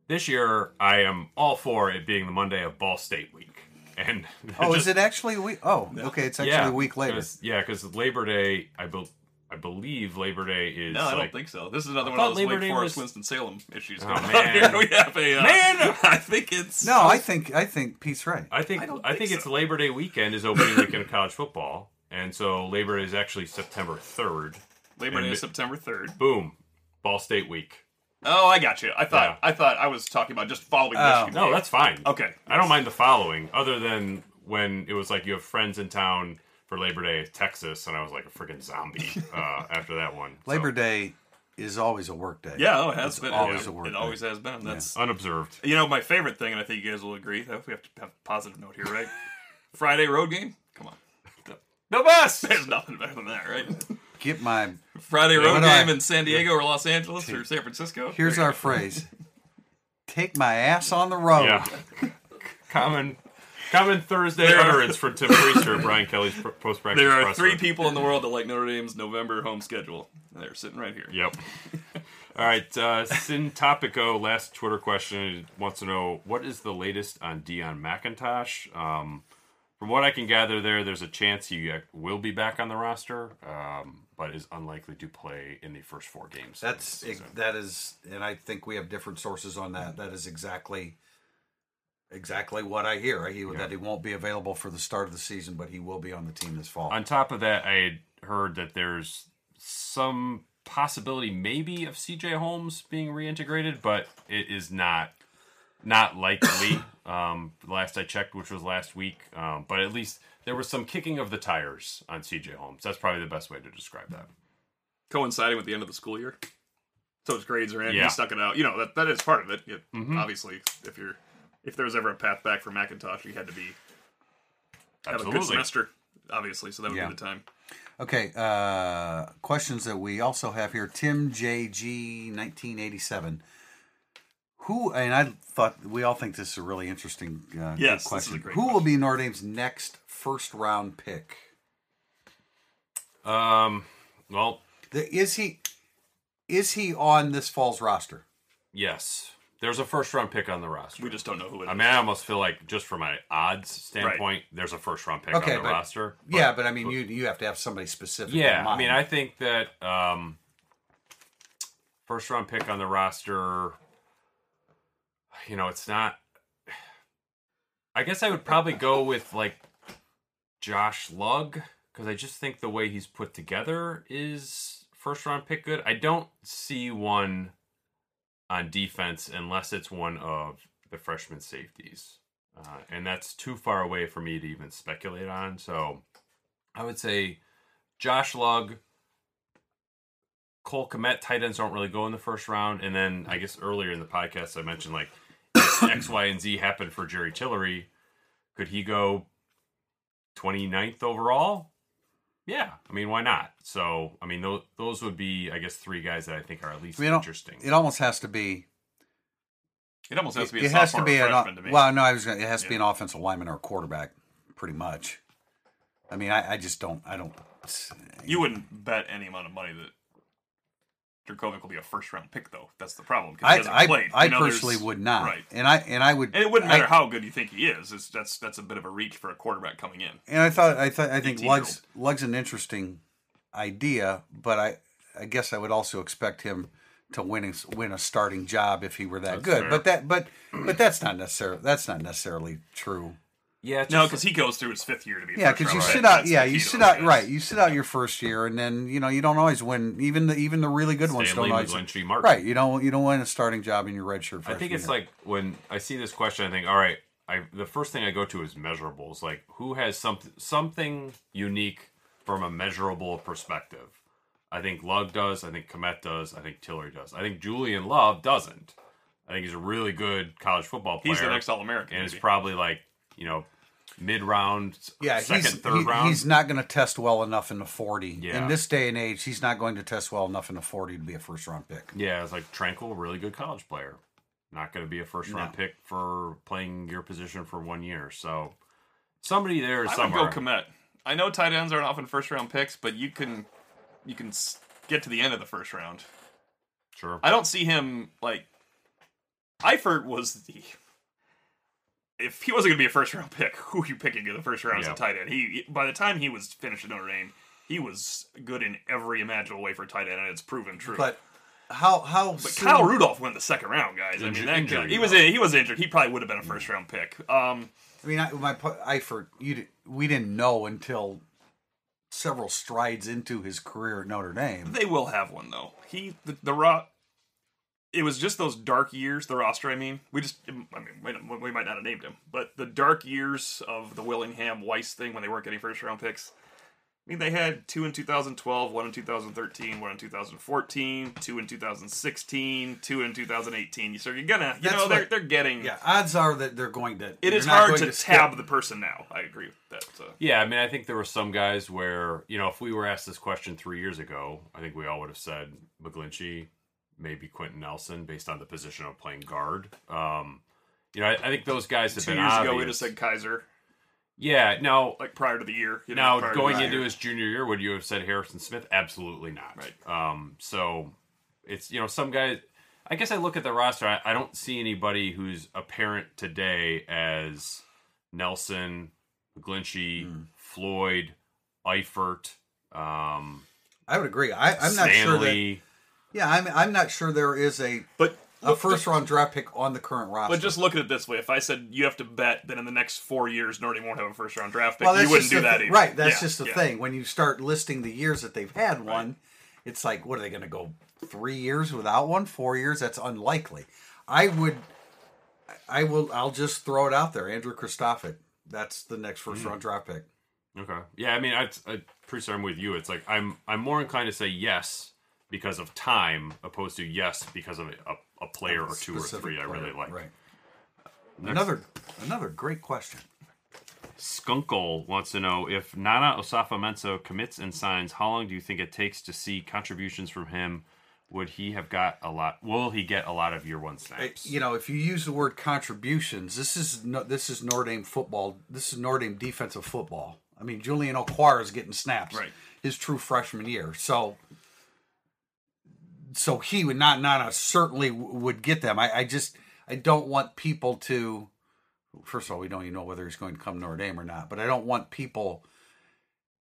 This year, I am all for it being the Monday of Ball State week. And Oh, just- is it actually a week? Oh, okay. It's actually a week later. 'cause- Yeah, because Labor Day, I bel I believe Labor Day is No, I don't like think so. This is another one thought of those Labor Wake Day Forest, was- Winston Salem issues. Oh, going on man. here. We have a uh, Man! I think it's No, I think I think Pete's right. I think I I, don't think, think it's. Labor Day weekend is opening weekend of college football, and so Labor Day is actually September third. Labor Day is September third. Boom, Ball State week. Oh, I got you. I thought Yeah. I thought I was talking about just following Oh. Michigan. No, that's fine. okay. I don't mind the following, other than when it was like you have friends in town for Labor Day, Texas, and I was like a freaking zombie uh, after that one. So, Labor Day is always a work day. Yeah, oh, it has It's been. always it, a work It day. always has been. That's unobserved. you know my favorite thing, and I think you guys will agree. That we have to have a positive note here, right? Friday road game. Come on, The best. there's nothing better than that, right? Get my. Friday road What do I- game in San Diego or Los Angeles or San Francisco. Here's our phrase. Take my ass on the road. Yeah. common, common Thursday There are- utterance for Tim Priester, Brian Kelly's post practice. There are three people in the world that like Notre Dame's November home schedule. They're sitting right here. Yep. All right, uh, Sin Topico, last Twitter question wants to know what is the latest on Deon McIntosh. Um, from what I can gather, there there's a chance he uh, will be back on the roster, um, but is unlikely to play in the first four games. That's the that is, and I think we have different sources on that. That is exactly, exactly what I hear. I hear that he won't be available for the start of the season, but he will be on the team this fall. On top of that, I heard that there's some possibility maybe of CJ Holmes being reintegrated, but it is not not likely. um, last I checked, which was last week, um, but at least there was some kicking of the tires on CJ Holmes. That's probably the best way to describe that. Coinciding with the end of the school year. So his grades are in. Yeah. He stuck it out. You know, that, that is part of it. It- Mhm. Obviously, if you're if there was ever a path back for McIntosh, he had to be have a good semester, obviously. So that would Yeah. be the time. Okay, uh, questions that we also have here. Tim JG, nineteen eighty seven. Who and I thought we all think this is a really interesting uh, good Yes, this is a question. great Who will be Notre Dame's next first round pick? Um, well, The, is he is he on this fall's roster? yes, there's a first round pick on the roster. We just don't know who it is. I mean, I almost feel like just from my odds standpoint, there's a first round pick Okay, on the but- roster. yeah, but I mean, you you have to have somebody specific. Yeah, in I mean. I think that um, first round pick on the roster. You know, it's not. I guess I would probably go with like Josh Lugg because I just think the way he's put together is first round pick good. I don't see one on defense unless it's one of the freshman safeties, uh, and that's too far away for me to even speculate on. So I would say Josh Lugg, Cole Kmet, tight ends don't really go in the first round. And then I guess earlier in the podcast, I mentioned like X, Y, and Z happened for Jerry Tillery. Could he go 29th overall? Yeah. I mean, why not? So, I mean, those, those would be, I guess, three guys that I think are at least I mean, interesting. it almost has to be. it almost has to be. A it has to be an. freshman to. Well, no, I was. Gonna, it has to be an offensive lineman or a quarterback, pretty much. I mean, I, I just don't. I don't. You wouldn't bet any amount of money that Jurkovec will be a first round pick, though. That's the problem. 'cause I, I, played. I know, personally would not. Right. And I and I would. And it wouldn't matter I, how good you think he is. It's, that's that's a bit of a reach for a quarterback coming in. And I thought I thought I think 18-year-old. Lugg's Lugg's an interesting idea, but I I guess I would also expect him to win a, win a starting job if he were that That's good. fair. But that but but that's not necessarily that's not necessarily true. Yeah. No, just- because he goes through his fifth year to be. Yeah, because you round sit pick. out. That's Yeah, you sit out. Right, you sit out your first year, and then you know you don't always win. Even the even the really good ones don't always. McGlinchey Martin. Right, you don't you don't win a starting job in your red shirt. I think it's like when I see this question, I think, all right, I the first thing I go to is measurables. Like who has something something unique from a measurable perspective. I think Lugg does. I think Kmet does. I think Tillery does. I think Julian Love doesn't. I think he's a really good college football player. He's the next All American. and it's probably like you know mid round, Yeah, second, he's, third he- round. he's not going to test well enough in the 40. Yeah. In this day and age, he's not going to test well enough in the 40 to be a first round pick. Yeah, it's like Tranquill, really good college player. Not going to be a first round No. pick for playing your position for one year. So somebody there I would go Kmet. I know tight ends aren't often first round picks, but you can you can get to the end of the first round. sure. I don't see him like Eifert was the if he wasn't going to be a first round pick, who are you picking in the first round Yeah. as a tight end? He by the time he was finished at Notre Dame, he was good in every imaginable way for a tight end, and it's proven true. But how how But soon- Kyle Rudolph went the second round, guys. I mean, that injury, guy, he was though. he was injured. He probably would have been a first round pick. Um, I mean, I, my po- Eifert, you di- we didn't know until several strides into his career at Notre Dame. They will have one though. He the, the raw. It was just those dark years. The roster. I mean, we just. I mean, we, might not have named him, but the dark years of the Willingham Weiss thing when they weren't getting first round picks. I mean, they had two in 2012, one in 2013, one in 2014, two in 2016, two in 2018. So you're gonna, you That's know, they're what- they're getting. Yeah, odds are that they're going to. It you're is not hard going to, tab the person now. I agree with that. So. Yeah, I mean, I think there were some guys where, you know, if we were asked this question three years ago, I think we all would have said McGlinchey, maybe Quentin Nelson, based on the position of playing guard. Um, you know, I, I think those guys have Two been years obvious. ago, we just said Kizer, yeah, now, like prior to the year. You know, now going into year. his junior year, would you have said Harrison Smith? Absolutely not. Right. Um, so it's you know some guys. I guess I look at the roster. I, I don't see anybody who's apparent today as Nelson, McGlinchey, Hmm. Floyd, Eifert, um, I would agree. I, I'm not sure that. Yeah, I'm. I'm not sure there is a But a look, first round draft pick on the current roster. But just look at it this way: if I said you have to bet that in the next four years Notre Dame won't have a first round draft pick, well, you wouldn't do that thi- either. right? That's Yeah, just the yeah. thing. When you start listing the years that they've had one, it's like, what are they going to go three years without one? Four years? That's unlikely. I would. I will. I'll just throw it out there. Andrew Christophet. That's the next first Hmm. round draft pick. Okay. Yeah, I mean, I, I pretty sure I'm with you. It's like I'm I'm more inclined to say yes because of time, opposed to yes because of a, a, a player or two or three I really like. Right. Another another great question. Skunkle wants to know if Nana Osafo-Mensah commits and signs, how long do you think it takes to see contributions from him? Would he have got a lot? Will he get a lot of year one eh, snaps? You know, if you use the word contributions, this is no, this is Notre Dame football. This is Notre Dame defensive football. I mean, Julian Okwara is getting snaps. Right. His true freshman year. So, so he would not Nana certainly would get them. I, I just I don't want people to. First of all, we don't even know whether he's going to come to Notre Dame or not. But I don't want people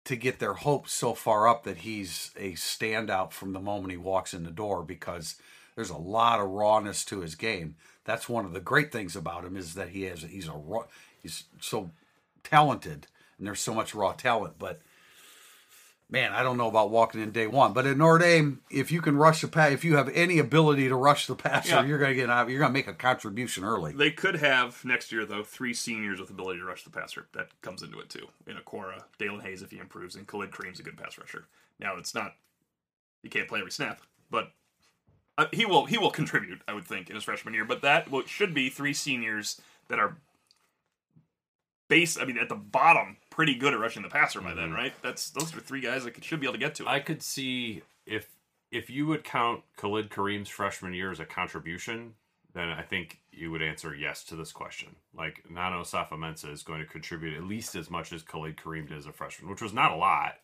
to get their hopes so far up that he's a standout from the moment he walks in the door because there's a lot of rawness to his game. That's one of the great things about him is that he has he's a raw, he's so talented and there's so much raw talent. But man, I don't know about walking in day one. But at Notre Dame, if you can rush the pass, if you have any ability to rush the passer, Yeah. you're gonna get out. You're gonna make a contribution early. They could have next year though three seniors with ability to rush the passer. That comes into it too. In Okwara, Daelin Hayes if he improves, and Khalid Kareem's a good pass rusher. Now it's not he can't play every snap, but uh, he will he will contribute. I would think in his freshman year. But that will, should be three seniors that are base. I mean, at the bottom, pretty good at rushing the passer by then, mm-hmm. right? That's those are three guys that could, should be able to get to it. I could see if if you would count Khalid Kareem's freshman year as a contribution, then I think you would answer yes to this question. Like Nana Osafo-Mensah is going to contribute at least as much as Khalid Kareem did as a freshman, which was not a lot,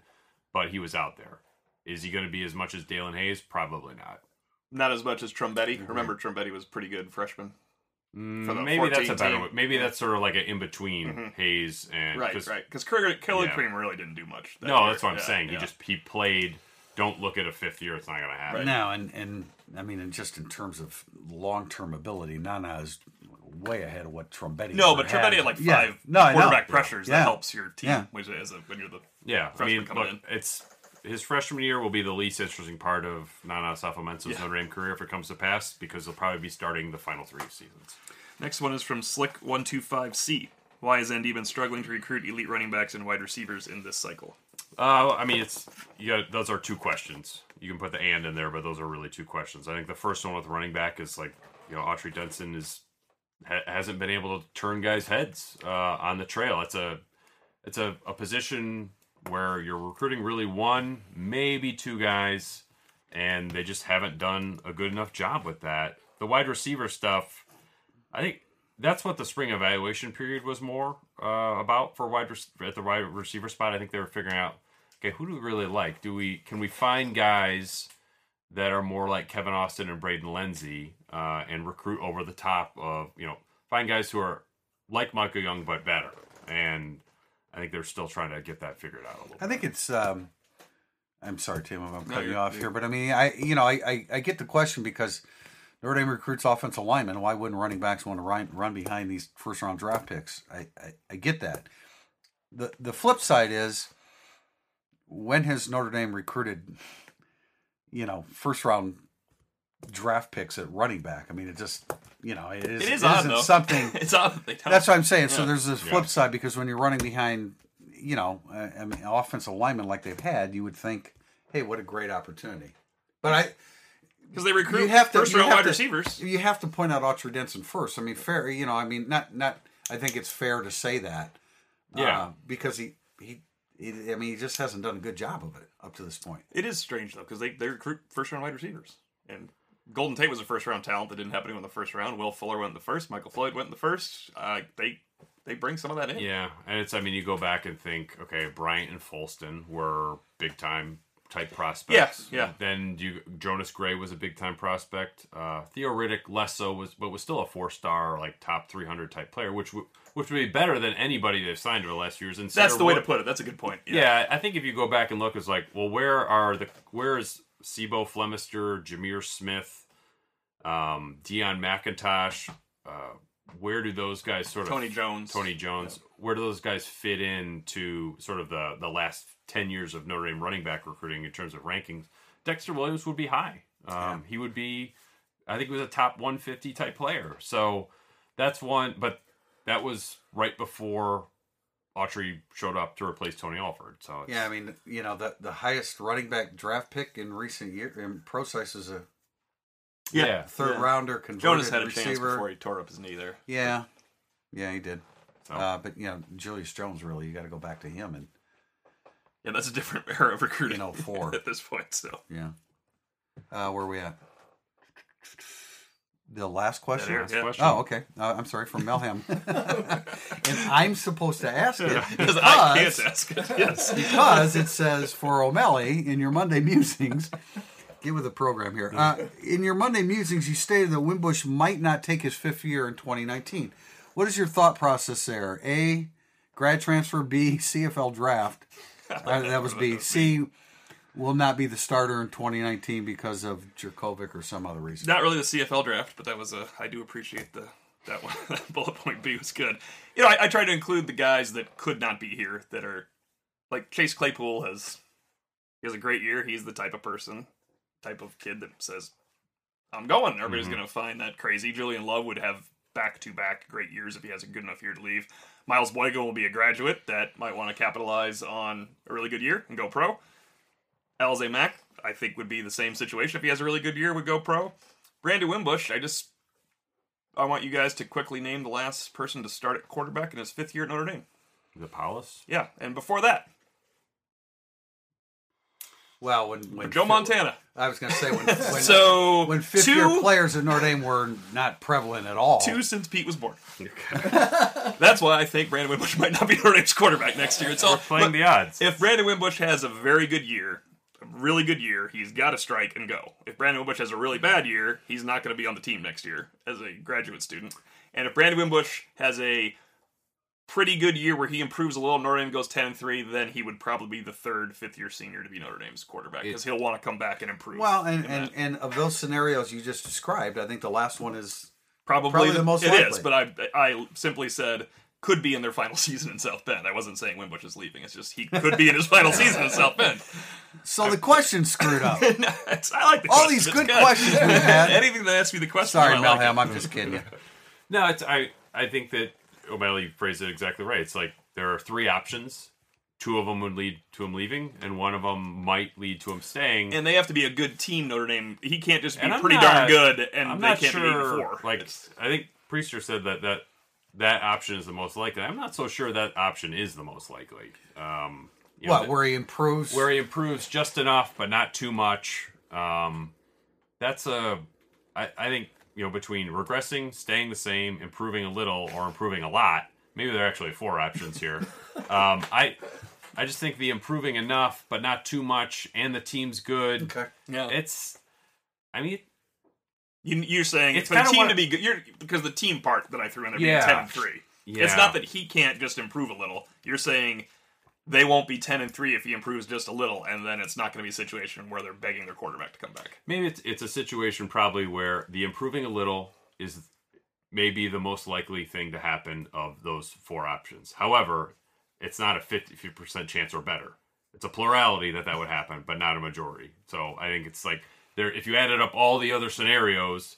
but he was out there. Is he going to be as much as Daelin Hayes? Probably not. not as much as Trumbetti. Mm-hmm. Remember, Trumbetti was pretty good freshman. Mm, maybe that's a better team. Maybe that's sort of like an in between Hayes and Right, 'cause- right. Because Khalid Yeah. Kareem really didn't do much. that No, year. that's what I'm Yeah, saying. yeah. He just he played. Don't look at a fifth year; it's not going to happen. No, and and I mean, and just in terms of long term ability, Nana is way ahead of what Trumbetti. No, but Trumbetti had like five Yeah. No, quarterback pressures Yeah. that helps your team, Yeah. which is a, when you're the Yeah, I freshman mean, coming look, in. it's his freshman year will be the least interesting part of Nana Osafo-Mensah's Yeah. Notre Dame career if it comes to pass because he'll probably be starting the final three seasons. next one is from Slick one two five C. Why has ND been struggling to recruit elite running backs and wide receivers in this cycle? Uh, I mean, it's you got those are two questions. You can put the and in there, but those are really two questions. I think the first one with running back is like you know Autry Denson is ha- hasn't been able to turn guys' heads uh, on the trail. It's a it's a, a position where you're recruiting really one, maybe two guys, and they just haven't done a good enough job with that. The wide receiver stuff, I think that's what the spring evaluation period was more uh, about for wide rec- at the wide receiver spot. I think they were figuring out, okay, who do we really like? Do we can we find guys that are more like Kevin Austin and Braden Lenzy uh, and recruit over the top of you know find guys who are like Michael Young but better and I think they're still trying to get that figured out a little. I think it's. Um, I'm sorry, Tim, I'm cutting you you're- off here, but I mean, I you know, I, I, I get the question because Notre Dame recruits offensive linemen. Why wouldn't running backs want to run, run behind these first round draft picks? I, I, I get that. the The flip side is when has Notre Dame recruited, you know, first round draft picks at running back? I mean, it just you know, it, is, It is it odd isn't though. something. it's odd that they. That's what I'm saying. So there's this flip Yeah. side because when you're running behind, you know, uh, I mean, offensive linemen like they've had, you would think, hey, what a great opportunity. But I, because they recruit you have to first you round have wide to- receivers. You have to point out Autry Denson first. I mean, fair. You know, I mean, not not. I think it's fair to say that. Yeah. uh, because he, he he. I mean, he just hasn't done a good job of it up to this point. It is strange though because they, they recruit first round wide receivers and Golden Tate was a first round talent that didn't happen in the first round. Will Fuller went in the first. Michael Floyd went in the first. Uh, they they bring some of that in. Yeah, and it's I mean you go back and think, okay, Bryant and Folston were big time type prospects. Yeah, yeah. Then you Jonas Gray was a big time prospect. Uh, Theo Riddick less so was, but was still a four star like top three hundred type player, which w- which would be better than anybody they've signed over the last few years. And That's the way to put it. That's a good point. Yeah. I think if you go back and look, it's like, well, where are the where is C'Bo Flemister, Jahmir Smith, um, Deon McIntosh? Uh, where do those guys sort of Tony Jones. Tony Jones. Where do those guys fit in to sort of the the last ten years of Notre Dame running back recruiting in terms of rankings? Dexter Williams would be high. Um, He would be, I think, he was a top 150 type player. So that's one. But that was right before Autry showed up to replace Tony Alford. So it's, Yeah, I mean, you know, the the highest running back draft pick in recent year in Prosise is a yeah, third Yeah. rounder converted Jonas had a receiver. chance before he tore up his knee there. Yeah, yeah, he did. So- Uh, but you know, Julius Jones, really, you got to go back to him, and Yeah, that's a different era of recruiting. In 04. at this point. So yeah. Uh, where are we at? The last question. Last Yeah. question. Oh, okay. Uh, I'm sorry, from Melham. and I'm supposed to ask it because I can't ask it. Yes. because it says for O'Malley in your Monday musings. Get with the program here. Uh, in your Monday musings, you stated that Wimbush might not take his fifth year in 2019. What is your thought process there? A, grad transfer. B, CFL draft. Uh, that was B. C, will not be the starter in 2019 because of Jurkovec or some other reason. Not really the CFL draft, but that was a. I do appreciate the that one. That bullet point B was good. You know, I, I tried to include the guys that could not be here that are like Chase Claypool has. He has a great year. He's the type of person, type of kid that says, "I'm going." Everybody's Mhm. going to find that crazy. Julian Love would have back to back great years if he has a good enough year to leave. Miles Boykin will be a graduate that might want to capitalize on a really good year and go pro. Alize Mack, I think, would be the same situation. If he has a really good year, would go pro. Brandon Wimbush, I just I want you guys to quickly name the last person to start at quarterback in his fifth year at Notre Dame. the Paulus. Yeah, and before that, Well, when, when Joe Montana. I was going to say when when, So when fifth two, year players at Notre Dame were not prevalent at all. two since Pete was born. That's why I think Brandon Wimbush might not be Notre Dame's quarterback next year. It's all We're playing the odds. If Brandon Wimbush has a very good year, a really good year, he's got to strike and go. If Brandon Wimbush has a really bad year, he's not going to be on the team next year as a graduate student. And if Brandon Wimbush has a pretty good year where he improves a little, Notre Dame goes ten and three, then he would probably be the third, fifth year senior to be Notre Dame's quarterback because he'll want to come back and improve. Well, and, and, and of those scenarios you just described, I think the last one is probably, probably the, the most it likely. is, But I I simply said could be in their final season in South Bend. I wasn't saying Wimbush is leaving. It's just he could be in his final season in South Bend. so the question screwed up. It's- I like the All question. these It's good questions we've had. Anything that asks me the question. Sorry, I like Melham, it. I'm just kidding you. No, it's I. I think that O'Malley phrased it exactly right. It's like there are three options. Two of them would lead to him leaving, and one of them might lead to him staying. And they have to be a good team. Notre Dame. He can't just be pretty not- darn good, and I'm they not can't be eight four. Like It's- I think Priester said that that that option is the most likely. I'm not so sure that option is the most likely. Um, you know, What? th- Where he improves? where he improves just enough, but not too much. Um, that's a, I, I think you know between regressing, staying the same, improving a little, or improving a lot. Maybe there are actually four options here. um, I, I just think the improving enough, but not too much, and the team's good. Okay. Yeah. It's, I mean, You, you're saying It's for the kinda team what- to be good. You're because the team part that I threw in there being Yeah. ten and three. yeah, It's not that he can't just improve a little. You're saying they won't be ten and three if he improves just a little, and then it's not going to be a situation where they're begging their quarterback to come back. maybe it's it's a situation probably where the improving a little is maybe the most likely thing to happen of those four options. However, it's not a 50 percent chance or better. It's a plurality that that would happen, but not a majority. So I think it's like there. If you added up all the other scenarios,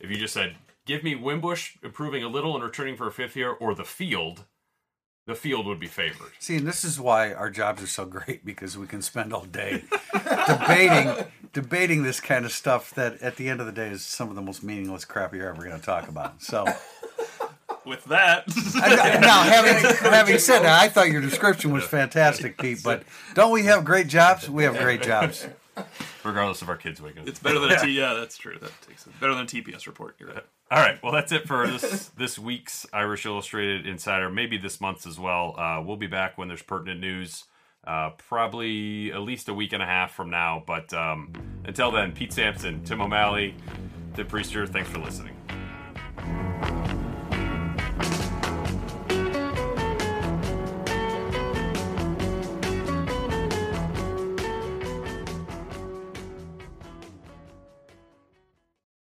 if you just said, "Give me Wimbush improving a little and returning for a fifth year," or the field, the field would be favored. See, and this is why our jobs are so great because we can spend all day debating debating this kind of stuff that at the end of the day is some of the most meaningless crap you're ever going to talk about. So, With that, now having having said that, I thought your description was fantastic, Pete. But don't we have great jobs? We have great jobs. Regardless of our kids waking. it's better than a T. Yeah, that's true. That takes it better than a TPS report. You're right. All right. Well, that's it for this this week's Irish Illustrated Insider. Maybe this month's as well. Uh, we'll be back when there's pertinent news. Uh, probably at least a week and a half from now. But um, until then, Pete Sampson, Tim O'Malley, Tim Priester. Thanks for listening.